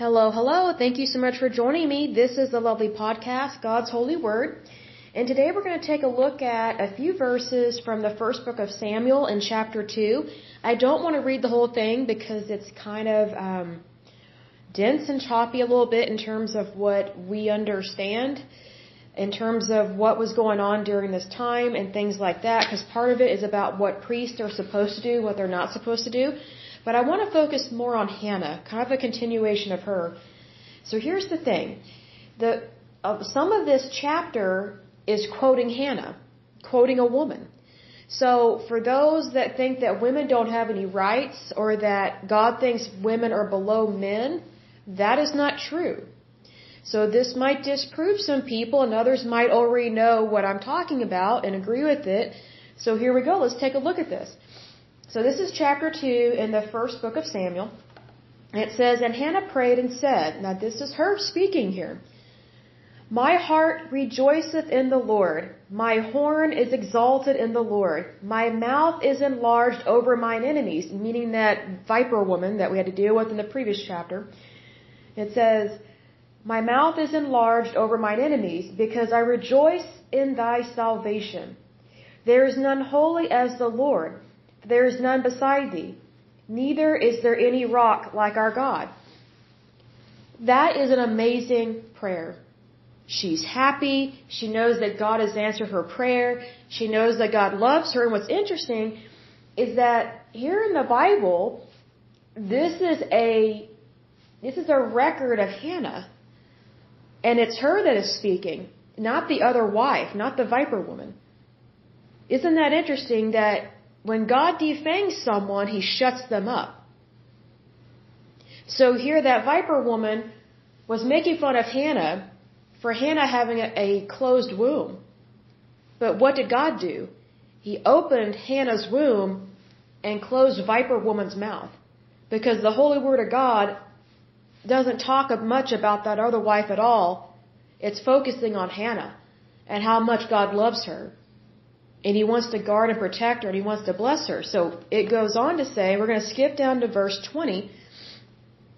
Hello, hello. Thank you so much for joining me. This is the lovely podcast, God's Holy Word. And today we're going to take a look at a few verses from the first book of Samuel in chapter 2. I don't want to read the whole thing because it's kind of um, dense and choppy a little bit in terms of what we understand, in terms of what was going on during this time and things like that, because part of it is about what priests are supposed to do, what they're not supposed to do. But I want to focus more on Hannah, kind of a continuation of her. So here's the thing. The, uh, some of this chapter is quoting Hannah, quoting a woman. So for those that think that women don't have any rights or that God thinks women are below men, that is not true. So this might disprove some people and others might already know what I'm talking about and agree with it. So here we go. Let's take a look at this. So this is chapter 2 in the first book of Samuel. It says, And Hannah prayed and said, Now this is her speaking here. My heart rejoiceth in the Lord. My horn is exalted in the Lord. My mouth is enlarged over mine enemies, meaning that viper woman that we had to deal with in the previous chapter. It says, My mouth is enlarged over mine enemies because I rejoice in thy salvation. There is none holy as the Lord. There is none beside thee, neither is there any rock like our God. That is an amazing prayer. She's happy. She knows that God has answered her prayer. She knows that God loves her. And what's interesting is that here in the Bible, this is a, this is a record of Hannah. And it's her that is speaking, not the other wife, not the viper woman. Isn't that interesting that when God defangs someone, he shuts them up. So here that viper woman was making fun of Hannah for Hannah having a, a closed womb. But what did God do? He opened Hannah's womb and closed viper woman's mouth. Because the holy word of God doesn't talk much about that other wife at all. It's focusing on Hannah and how much God loves her and he wants to guard and protect her and he wants to bless her. So it goes on to say, we're going to skip down to verse 20.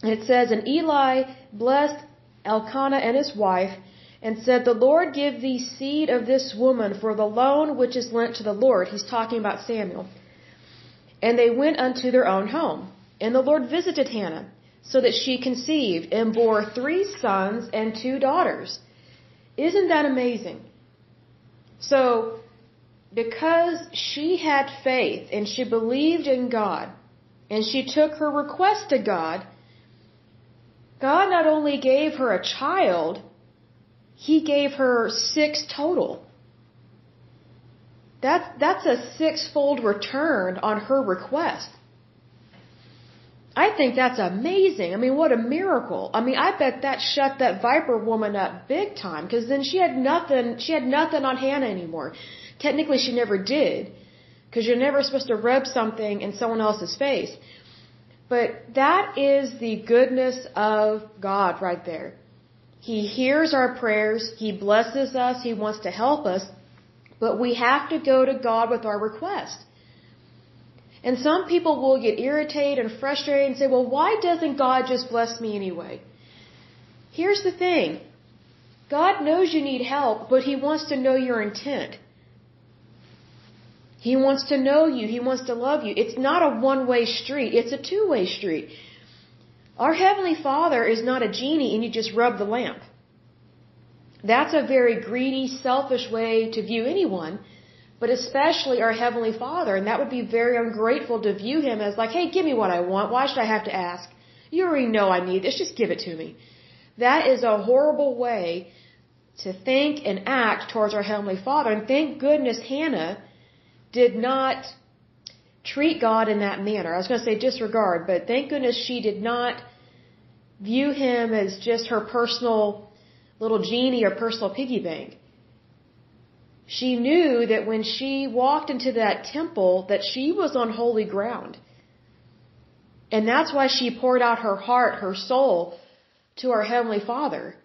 And it says, And Eli blessed Elkanah and his wife and said, The Lord give thee seed of this woman for the loan which is lent to the Lord. He's talking about Samuel. And they went unto their own home. And the Lord visited Hannah, so that she conceived and bore three sons and two daughters. Isn't that amazing? So, because she had faith and she believed in God and she took her request to God, God not only gave her a child, He gave her six total. That's, that's a six-fold return on her request. I think that's amazing. I mean, what a miracle. I mean, I bet that shut that Viper woman up big time because then she had nothing, she had nothing on Hannah anymore. Technically, she never did, because you're never supposed to rub something in someone else's face. But that is the goodness of God right there. He hears our prayers, He blesses us, He wants to help us, but we have to go to God with our request. And some people will get irritated and frustrated and say, well, why doesn't God just bless me anyway? Here's the thing. God knows you need help, but He wants to know your intent. He wants to know you. He wants to love you. It's not a one-way street. It's a two-way street. Our Heavenly Father is not a genie and you just rub the lamp. That's a very greedy, selfish way to view anyone, but especially our Heavenly Father. And that would be very ungrateful to view Him as like, hey, give me what I want. Why should I have to ask? You already know I need this. Just give it to me. That is a horrible way to think and act towards our Heavenly Father. And thank goodness Hannah did not treat God in that manner. I was going to say disregard, but thank goodness she did not view him as just her personal little genie or personal piggy bank. She knew that when she walked into that temple that she was on holy ground. And that's why she poured out her heart, her soul to our Heavenly Father.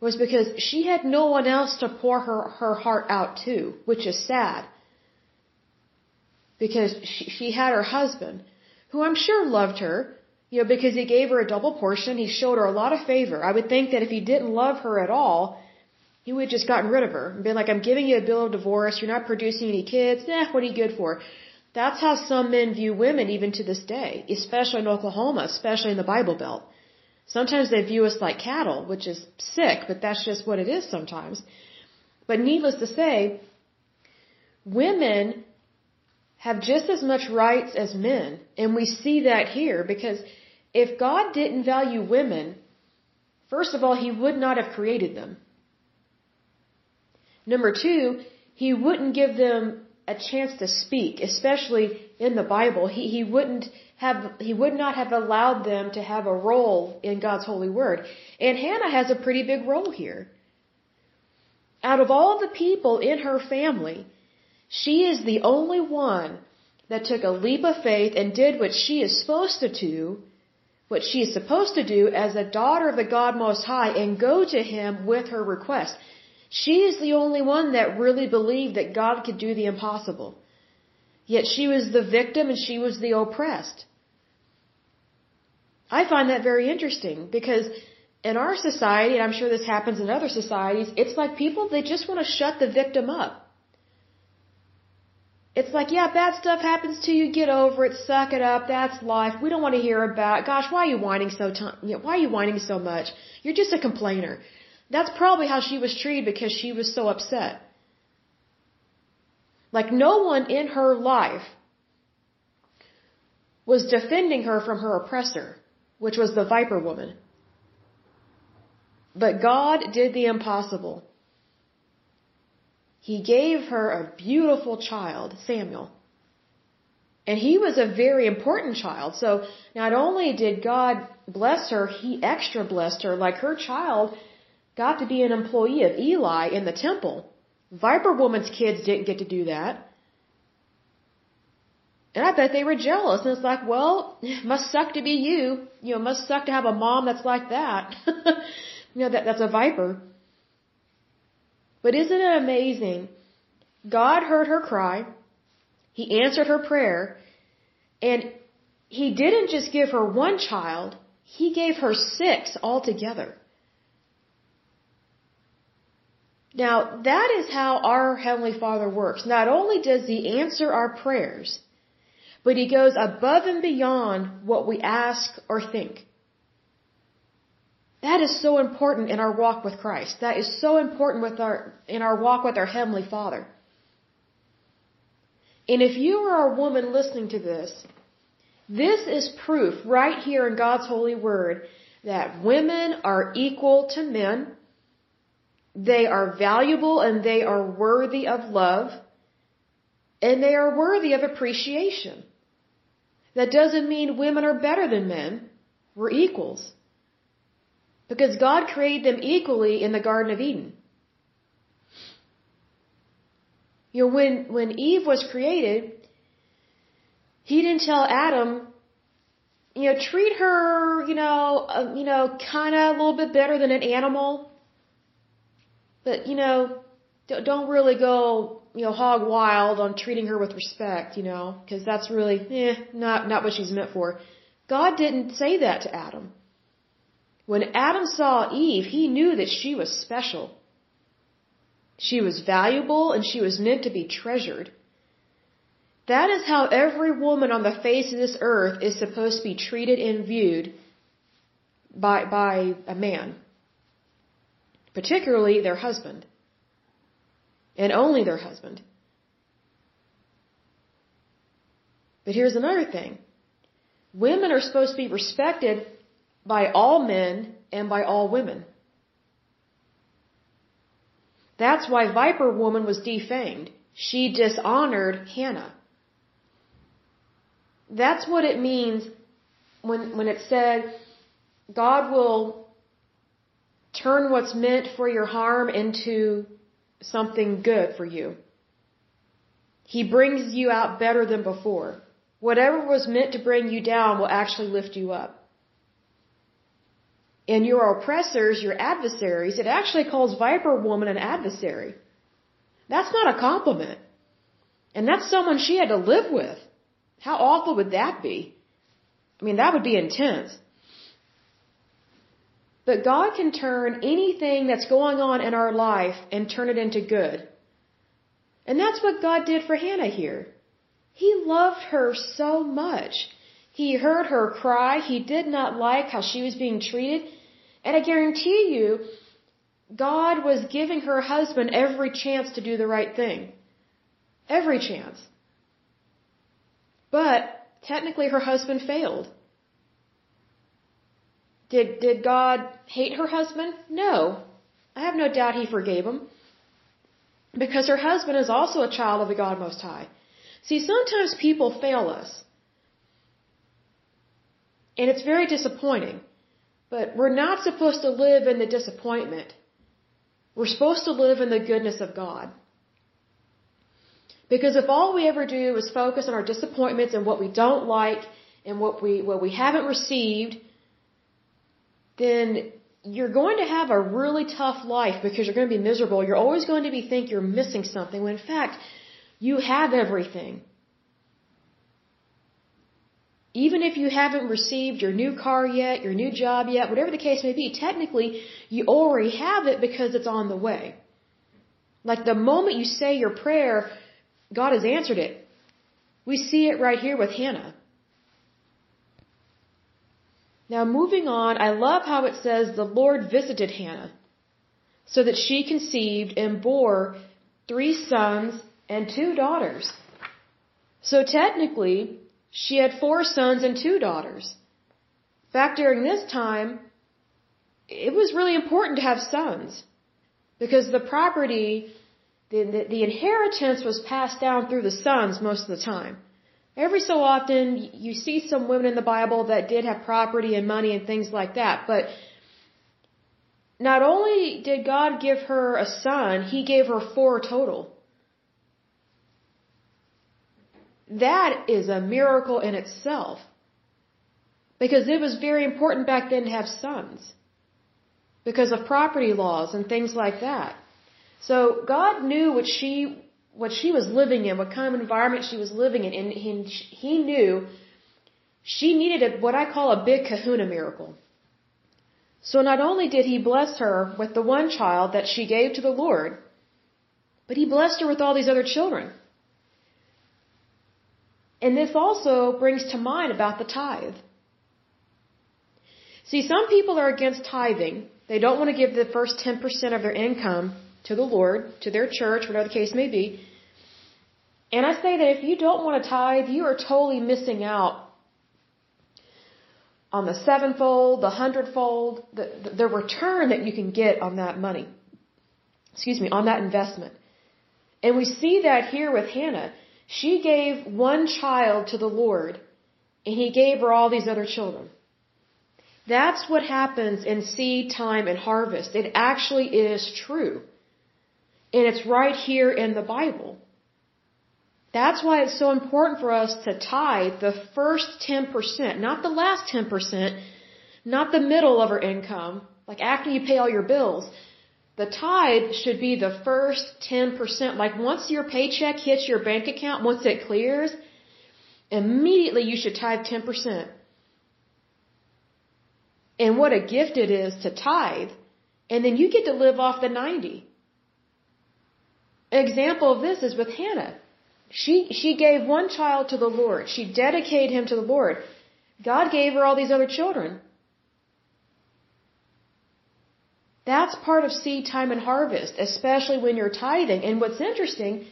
Was because she had no one else to pour her, her heart out to, which is sad because she, she had her husband, who I'm sure loved her, You know, because he gave her a double portion, he showed her a lot of favor. I would think that if he didn't love her at all, he would have just gotten rid of her and been like, I'm giving you a bill of divorce, you're not producing any kids, nah, what are you good for? That's how some men view women even to this day, especially in Oklahoma, especially in the Bible Belt. Sometimes they view us like cattle, which is sick, but that's just what it is sometimes. But needless to say, women have just as much rights as men. And we see that here because if God didn't value women, first of all, He would not have created them. Number two, He wouldn't give them a chance to speak, especially in the Bible. He, he wouldn't have, he would not have allowed them to have a role in God's holy word. And Hannah has a pretty big role here. Out of all the people in her family, she is the only one that took a leap of faith and did what she is supposed to do, what she is supposed to do as a daughter of the God Most High and go to Him with her request. She is the only one that really believed that God could do the impossible. Yet she was the victim and she was the oppressed. I find that very interesting because in our society, and I'm sure this happens in other societies, it's like people, they just want to shut the victim up. It's like, yeah, bad stuff happens to you, get over it, suck it up, that's life. We don't want to hear about, gosh, why are you whining so, t- why are you whining so much? You're just a complainer. That's probably how she was treated because she was so upset. Like no one in her life was defending her from her oppressor, which was the viper woman. But God did the impossible. He gave her a beautiful child, Samuel. And he was a very important child. So not only did God bless her, he extra blessed her. Like her child got to be an employee of Eli in the temple. Viper Woman's kids didn't get to do that. And I bet they were jealous. And it's like, well, must suck to be you. You know, must suck to have a mom that's like that. you know, that, that's a viper. But isn't it amazing? God heard her cry. He answered her prayer. And He didn't just give her one child. He gave her six altogether. Now, that is how our Heavenly Father works. Not only does He answer our prayers, but He goes above and beyond what we ask or think. That is so important in our walk with Christ. That is so important with our, in our walk with our Heavenly Father. And if you are a woman listening to this, this is proof right here in God's holy word that women are equal to men they are valuable and they are worthy of love and they are worthy of appreciation. That doesn't mean women are better than men. We're equals. Because God created them equally in the Garden of Eden. You know, when, when Eve was created, he didn't tell Adam, you know, treat her, you know, uh, you know, kind of a little bit better than an animal. But, you know, don't really go, you know, hog wild on treating her with respect, you know, because that's really, eh, not, not what she's meant for. God didn't say that to Adam. When Adam saw Eve, he knew that she was special. She was valuable and she was meant to be treasured. That is how every woman on the face of this earth is supposed to be treated and viewed by, by a man particularly their husband, and only their husband. But here's another thing. Women are supposed to be respected by all men and by all women. That's why Viper Woman was defamed. She dishonored Hannah. That's what it means when, when it said, God will turn what's meant for your harm into something good for you. He brings you out better than before. Whatever was meant to bring you down will actually lift you up. And your oppressors, your adversaries, it actually calls Viper Woman an adversary. That's not a compliment. And that's someone she had to live with. How awful would that be? I mean, that would be intense. But God can turn anything that's going on in our life and turn it into good. And that's what God did for Hannah here. He loved her so much. He heard her cry. He did not like how she was being treated. And I guarantee you, God was giving her husband every chance to do the right thing. Every chance. But technically her husband failed. Did, did God hate her husband? No. I have no doubt he forgave him. Because her husband is also a child of the God Most High. See, sometimes people fail us. And it's very disappointing. But we're not supposed to live in the disappointment. We're supposed to live in the goodness of God. Because if all we ever do is focus on our disappointments and what we don't like and what we, what we haven't received, then you're going to have a really tough life because you're going to be miserable. You're always going to be think you're missing something when in fact you have everything. Even if you haven't received your new car yet, your new job yet, whatever the case may be, technically you already have it because it's on the way. Like the moment you say your prayer, God has answered it. We see it right here with Hannah. Now, moving on, I love how it says the Lord visited Hannah so that she conceived and bore three sons and two daughters. So technically, she had four sons and two daughters. Fact, during this time, it was really important to have sons because the property, the, the, the inheritance was passed down through the sons most of the time. Every so often, you see some women in the Bible that did have property and money and things like that, but not only did God give her a son, He gave her four total. That is a miracle in itself. Because it was very important back then to have sons. Because of property laws and things like that. So God knew what she what she was living in, what kind of environment she was living in, and he, he knew she needed a, what I call a big kahuna miracle. So not only did he bless her with the one child that she gave to the Lord, but he blessed her with all these other children. And this also brings to mind about the tithe. See, some people are against tithing. They don't want to give the first 10% of their income to the Lord, to their church, whatever the case may be. And I say that if you don't want to tithe, you are totally missing out on the sevenfold, the hundredfold, the, the, return that you can get on that money. Excuse me, on that investment. And we see that here with Hannah. She gave one child to the Lord, and he gave her all these other children. That's what happens in seed time and harvest. It actually is true. And it's right here in the Bible. That's why it's so important for us to tithe the first 10%, not the last 10%, not the middle of our income, like after you pay all your bills. The tithe should be the first 10%. Like once your paycheck hits your bank account, once it clears, immediately you should tithe 10%. And what a gift it is to tithe. And then you get to live off the 90. An example of this is with Hannah. She, she gave one child to the Lord. She dedicated him to the Lord. God gave her all these other children. That's part of seed time and harvest, especially when you're tithing. And what's interesting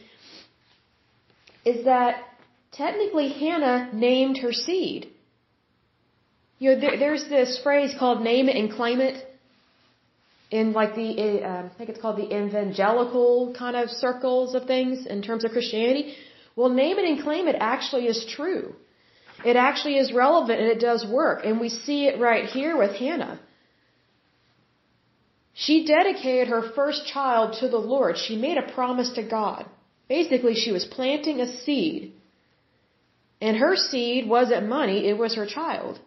is that technically Hannah named her seed. You know, there, there's this phrase called name it and claim it in like the uh, I think it's called the evangelical kind of circles of things in terms of Christianity. Well, name it and claim it actually is true. It actually is relevant and it does work, and we see it right here with Hannah. She dedicated her first child to the Lord. She made a promise to God. Basically, she was planting a seed. And her seed wasn't money, it was her child.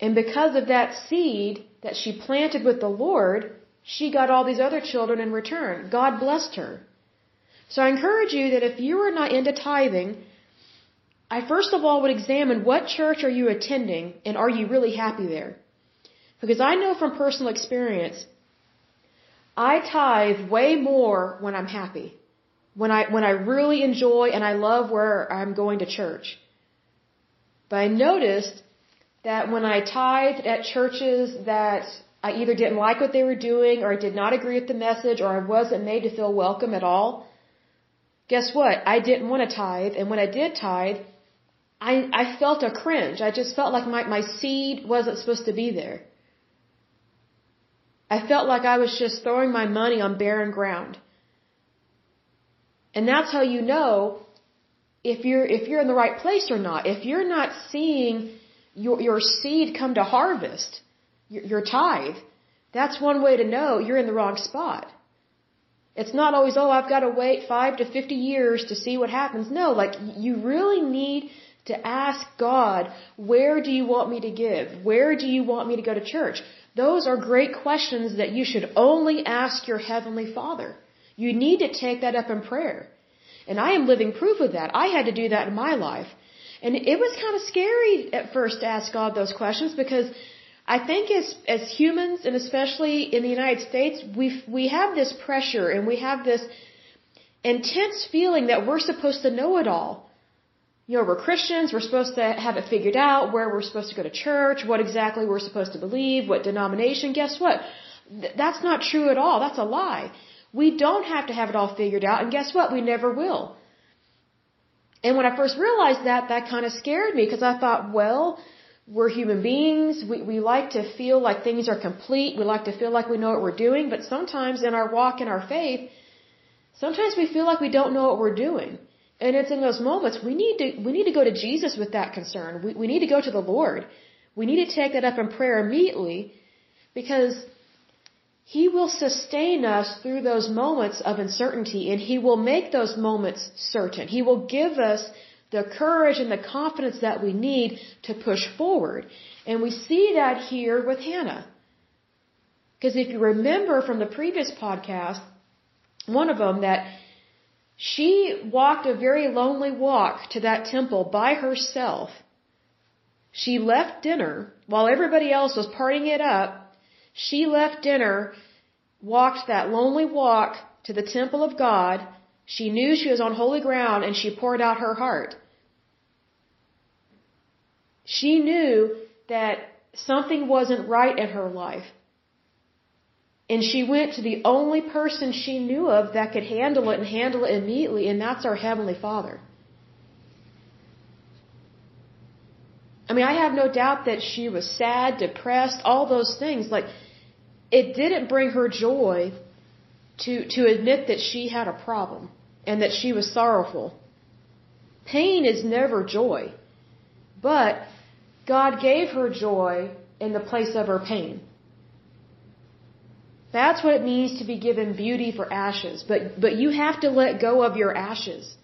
And because of that seed that she planted with the Lord, she got all these other children in return. God blessed her. So I encourage you that if you are not into tithing, I first of all would examine what church are you attending and are you really happy there? Because I know from personal experience, I tithe way more when I'm happy. When I, when I really enjoy and I love where I'm going to church. But I noticed that when I tithed at churches that I either didn't like what they were doing or I did not agree with the message or I wasn't made to feel welcome at all, guess what? I didn't want to tithe. And when I did tithe, I, I felt a cringe. I just felt like my, my seed wasn't supposed to be there. I felt like I was just throwing my money on barren ground. And that's how you know if you're, if you're in the right place or not. If you're not seeing your, your seed come to harvest, your, your tithe, that's one way to know you're in the wrong spot. It's not always, oh, I've got to wait five to 50 years to see what happens. No, like, you really need to ask God, where do you want me to give? Where do you want me to go to church? Those are great questions that you should only ask your Heavenly Father. You need to take that up in prayer. And I am living proof of that. I had to do that in my life. And it was kind of scary at first to ask God those questions because I think as, as humans and especially in the United States, we we have this pressure and we have this intense feeling that we're supposed to know it all you know, we're Christians, we're supposed to have it figured out, where we're supposed to go to church, what exactly we're supposed to believe, what denomination. Guess what? Th- that's not true at all. That's a lie. We don't have to have it all figured out, and guess what? We never will. And when I first realized that, that kind of scared me because I thought, well, we're human beings. We, we like to feel like things are complete. We like to feel like we know what we're doing. But sometimes in our walk in our faith, sometimes we feel like we don't know what we're doing. And it's in those moments we need to we need to go to Jesus with that concern. We we need to go to the Lord. We need to take that up in prayer immediately because he will sustain us through those moments of uncertainty and he will make those moments certain. He will give us the courage and the confidence that we need to push forward. And we see that here with Hannah. Because if you remember from the previous podcast, one of them that she walked a very lonely walk to that temple by herself. She left dinner while everybody else was partying it up. She left dinner, walked that lonely walk to the temple of God. She knew she was on holy ground and she poured out her heart. She knew that something wasn't right in her life. And she went to the only person she knew of that could handle it and handle it immediately, and that's our Heavenly Father. I mean, I have no doubt that she was sad, depressed, all those things. Like, it didn't bring her joy to, to admit that she had a problem and that she was sorrowful. Pain is never joy. But God gave her joy in the place of her pain. That's what it means to be given beauty for ashes. But, but you have to let go of your ashes.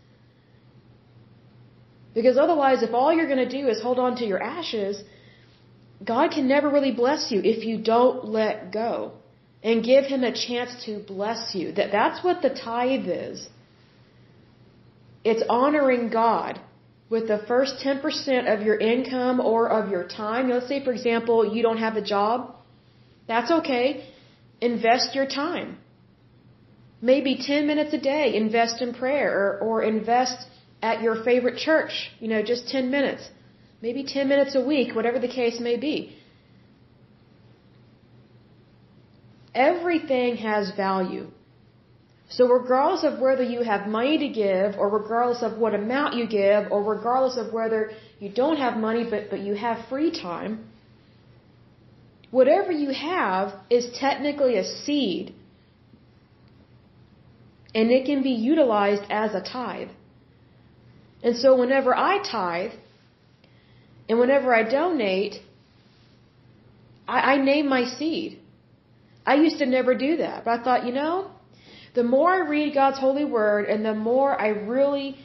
Because otherwise, if all you're going to do is hold on to your ashes, God can never really bless you if you don't let go and give Him a chance to bless you. That, that's what the tithe is. It's honoring God with the first 10% of your income or of your time. Let's say, for example, you don't have a job. That's okay invest your time. Maybe 10 minutes a day, invest in prayer or, or invest at your favorite church, you know, just 10 minutes. Maybe 10 minutes a week, whatever the case may be. Everything has value. So regardless of whether you have money to give or regardless of what amount you give or regardless of whether you don't have money but, but you have free time, whatever you have is technically a seed. And it can be utilized as a tithe. And so whenever I tithe, and whenever I donate, I, I name my seed. I used to never do that, but I thought, you know, the more I read God's holy word and the more I really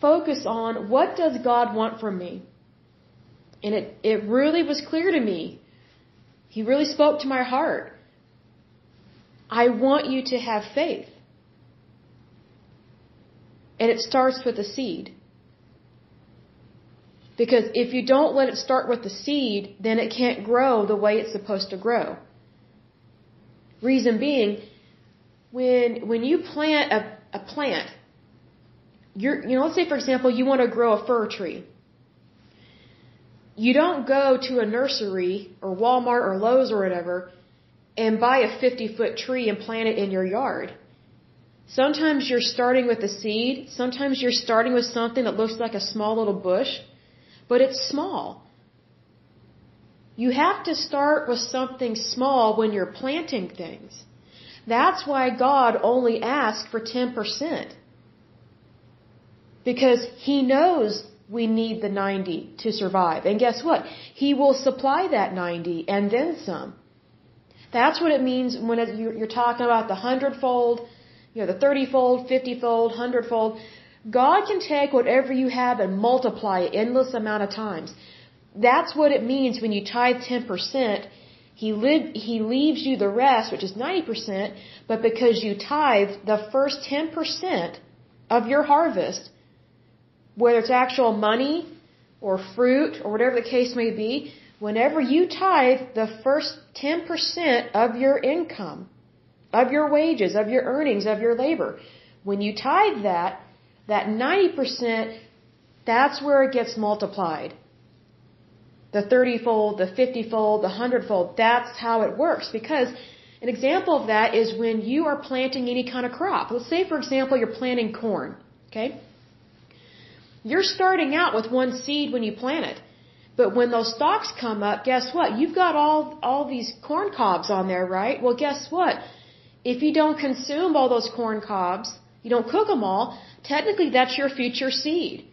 focus on what does God want from me. And it, it really was clear to me he really spoke to my heart. I want you to have faith. And it starts with a seed. Because if you don't let it start with the seed, then it can't grow the way it's supposed to grow. Reason being, when, when you plant a, a plant, you're, you know, let's say for example, you want to grow a fir tree. You don't go to a nursery or Walmart or Lowe's or whatever and buy a 50 foot tree and plant it in your yard. Sometimes you're starting with a seed. Sometimes you're starting with something that looks like a small little bush, but it's small. You have to start with something small when you're planting things. That's why God only asked for 10%. Because He knows we need the 90 to survive. And guess what? He will supply that 90 and then some. That's what it means when you're talking about the hundredfold, you know, the 30 fold, 50 fold, 100. God can take whatever you have and multiply it endless amount of times. That's what it means when you tithe 10%. He, live, he leaves you the rest, which is 90%, but because you tithe the first 10% of your harvest, whether it's actual money or fruit or whatever the case may be, whenever you tithe the first 10% of your income, of your wages, of your earnings, of your labor, when you tithe that, that 90%, that's where it gets multiplied. The 30 fold, the 50 fold, the 100 fold, that's how it works. Because an example of that is when you are planting any kind of crop. Let's say, for example, you're planting corn. Okay? You're starting out with one seed when you plant it. But when those stalks come up, guess what? You've got all all these corn cobs on there, right? Well, guess what? If you don't consume all those corn cobs, you don't cook them all, technically that's your future seed.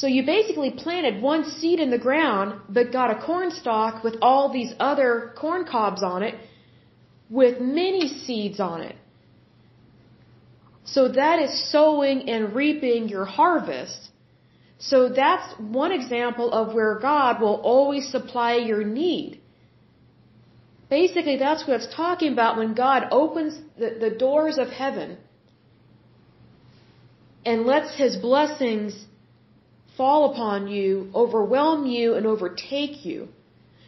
So you basically planted one seed in the ground, but got a corn stalk with all these other corn cobs on it, with many seeds on it. So that is sowing and reaping your harvest so that's one example of where God will always supply your need. Basically, that's what it's talking about when God opens the, the doors of heaven and lets His blessings fall upon you, overwhelm you, and overtake you.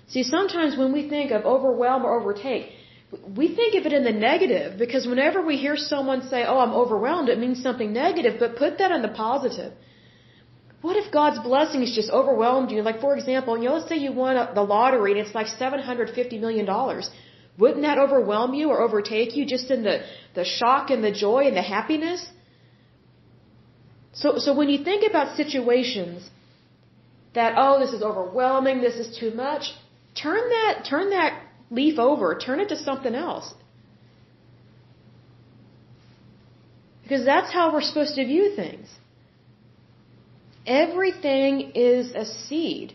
See, sometimes when we think of overwhelm or overtake, we think of it in the negative because whenever we hear someone say, Oh, I'm overwhelmed, it means something negative, but put that in the positive. What if God's blessings just overwhelmed you? Like, for example, you know, let's say you won the lottery and it's like $750 million. Wouldn't that overwhelm you or overtake you just in the, the shock and the joy and the happiness? So, so when you think about situations that, oh, this is overwhelming, this is too much, turn that, turn that leaf over, turn it to something else. Because that's how we're supposed to view things. Everything is a seed.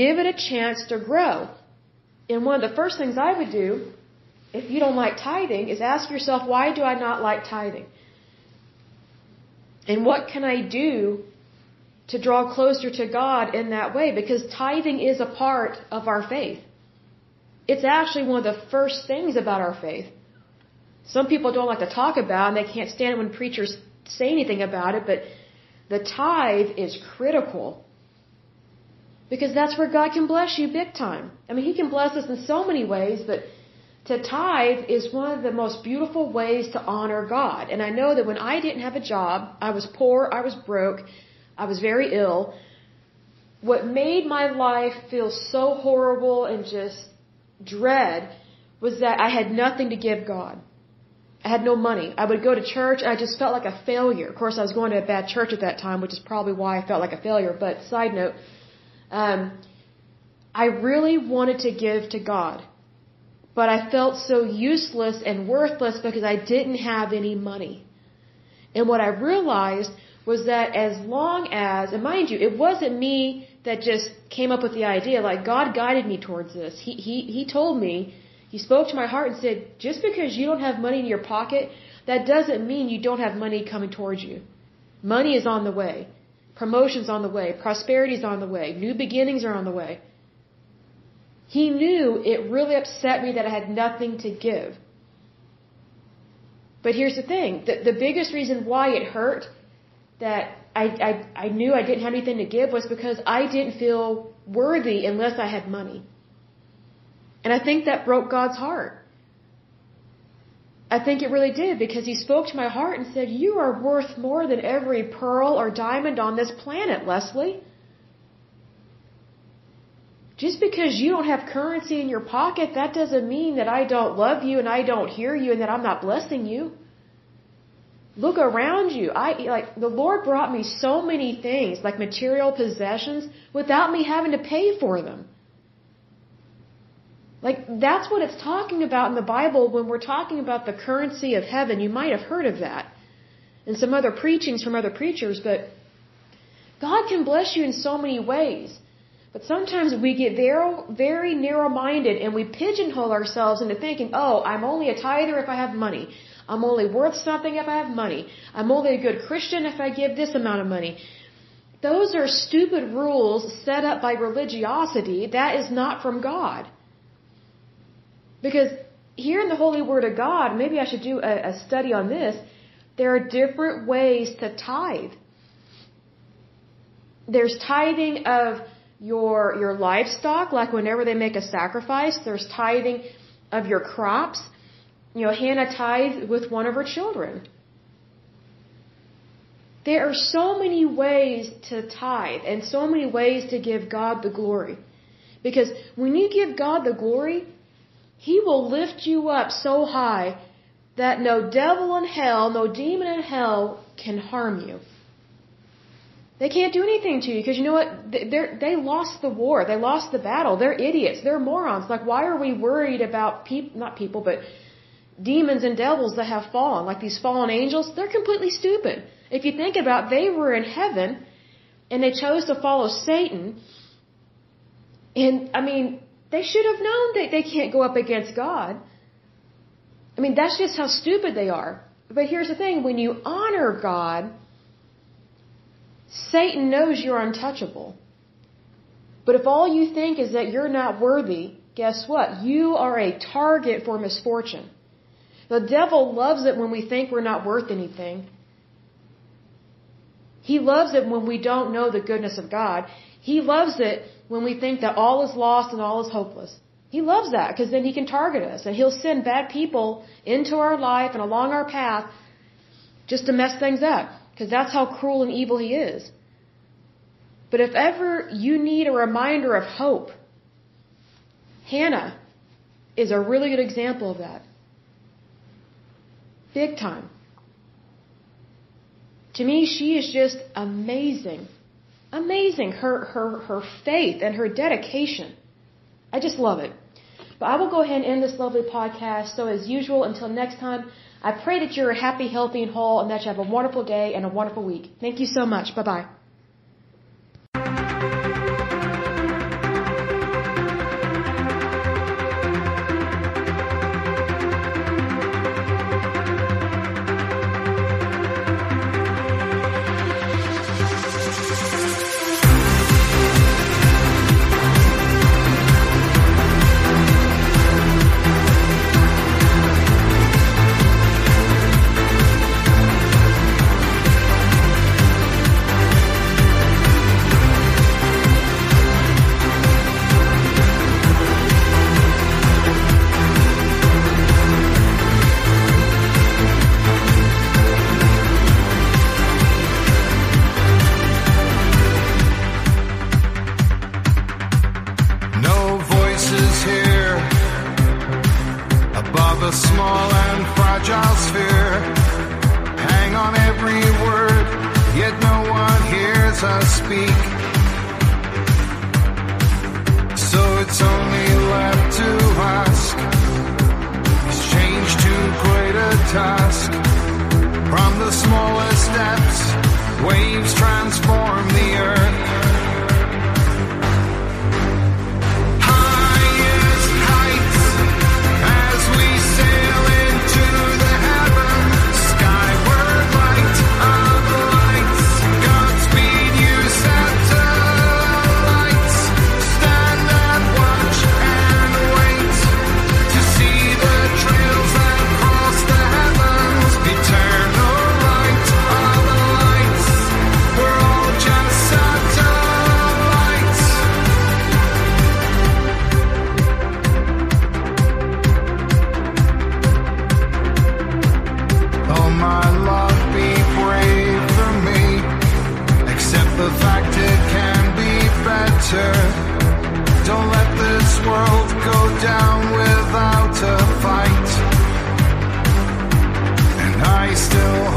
Give it a chance to grow. And one of the first things I would do, if you don't like tithing, is ask yourself, why do I not like tithing? And what can I do to draw closer to God in that way? Because tithing is a part of our faith. It's actually one of the first things about our faith. Some people don't like to talk about and they can't stand it when preachers say anything about it, but the tithe is critical. Because that's where God can bless you big time. I mean, He can bless us in so many ways, but to tithe is one of the most beautiful ways to honor God. And I know that when I didn't have a job, I was poor, I was broke, I was very ill. What made my life feel so horrible and just dread was that I had nothing to give God. I had no money. I would go to church and I just felt like a failure. Of course, I was going to a bad church at that time, which is probably why I felt like a failure. But side note, um, I really wanted to give to God, but I felt so useless and worthless because I didn't have any money. And what I realized was that as long as, and mind you, it wasn't me that just came up with the idea. Like God guided me towards this. He he he told me he spoke to my heart and said, just because you don't have money in your pocket, that doesn't mean you don't have money coming towards you. Money is on the way. Promotion's on the way. Prosperity's on the way. New beginnings are on the way. He knew it really upset me that I had nothing to give. But here's the thing. The, the biggest reason why it hurt that I, I, I knew I didn't have anything to give was because I didn't feel worthy unless I had money. And I think that broke God's heart. I think it really did because he spoke to my heart and said, You are worth more than every pearl or diamond on this planet, Leslie. Just because you don't have currency in your pocket, that doesn't mean that I don't love you and I don't hear you and that I'm not blessing you. Look around you. I like the Lord brought me so many things, like material possessions, without me having to pay for them. Like, that's what it's talking about in the Bible when we're talking about the currency of heaven. You might have heard of that in some other preachings from other preachers, but God can bless you in so many ways. But sometimes we get very, very narrow minded and we pigeonhole ourselves into thinking, oh, I'm only a tither if I have money. I'm only worth something if I have money. I'm only a good Christian if I give this amount of money. Those are stupid rules set up by religiosity. That is not from God. Because here in the Holy Word of God, maybe I should do a, a study on this. There are different ways to tithe. There's tithing of your your livestock, like whenever they make a sacrifice. There's tithing of your crops. You know, Hannah tithed with one of her children. There are so many ways to tithe and so many ways to give God the glory. Because when you give God the glory, he will lift you up so high that no devil in hell, no demon in hell can harm you. They can't do anything to you because you know what? They they lost the war. They lost the battle. They're idiots. They're morons. Like, why are we worried about people, not people, but demons and devils that have fallen, like these fallen angels? They're completely stupid. If you think about it, they were in heaven and they chose to follow Satan. And, I mean, they should have known that they can't go up against God. I mean, that's just how stupid they are. But here's the thing when you honor God, Satan knows you're untouchable. But if all you think is that you're not worthy, guess what? You are a target for misfortune. The devil loves it when we think we're not worth anything. He loves it when we don't know the goodness of God. He loves it when we think that all is lost and all is hopeless. He loves that because then he can target us and he'll send bad people into our life and along our path just to mess things up because that's how cruel and evil he is. But if ever you need a reminder of hope, Hannah is a really good example of that. Big time. To me, she is just amazing amazing. Her, her, her faith and her dedication. I just love it. But I will go ahead and end this lovely podcast. So as usual, until next time, I pray that you're happy, healthy, and whole, and that you have a wonderful day and a wonderful week. Thank you so much. Bye bye. speak. So it's only left to ask. Is change too great a task? From the smallest steps, waves transform the earth. World go down without a fight. And I still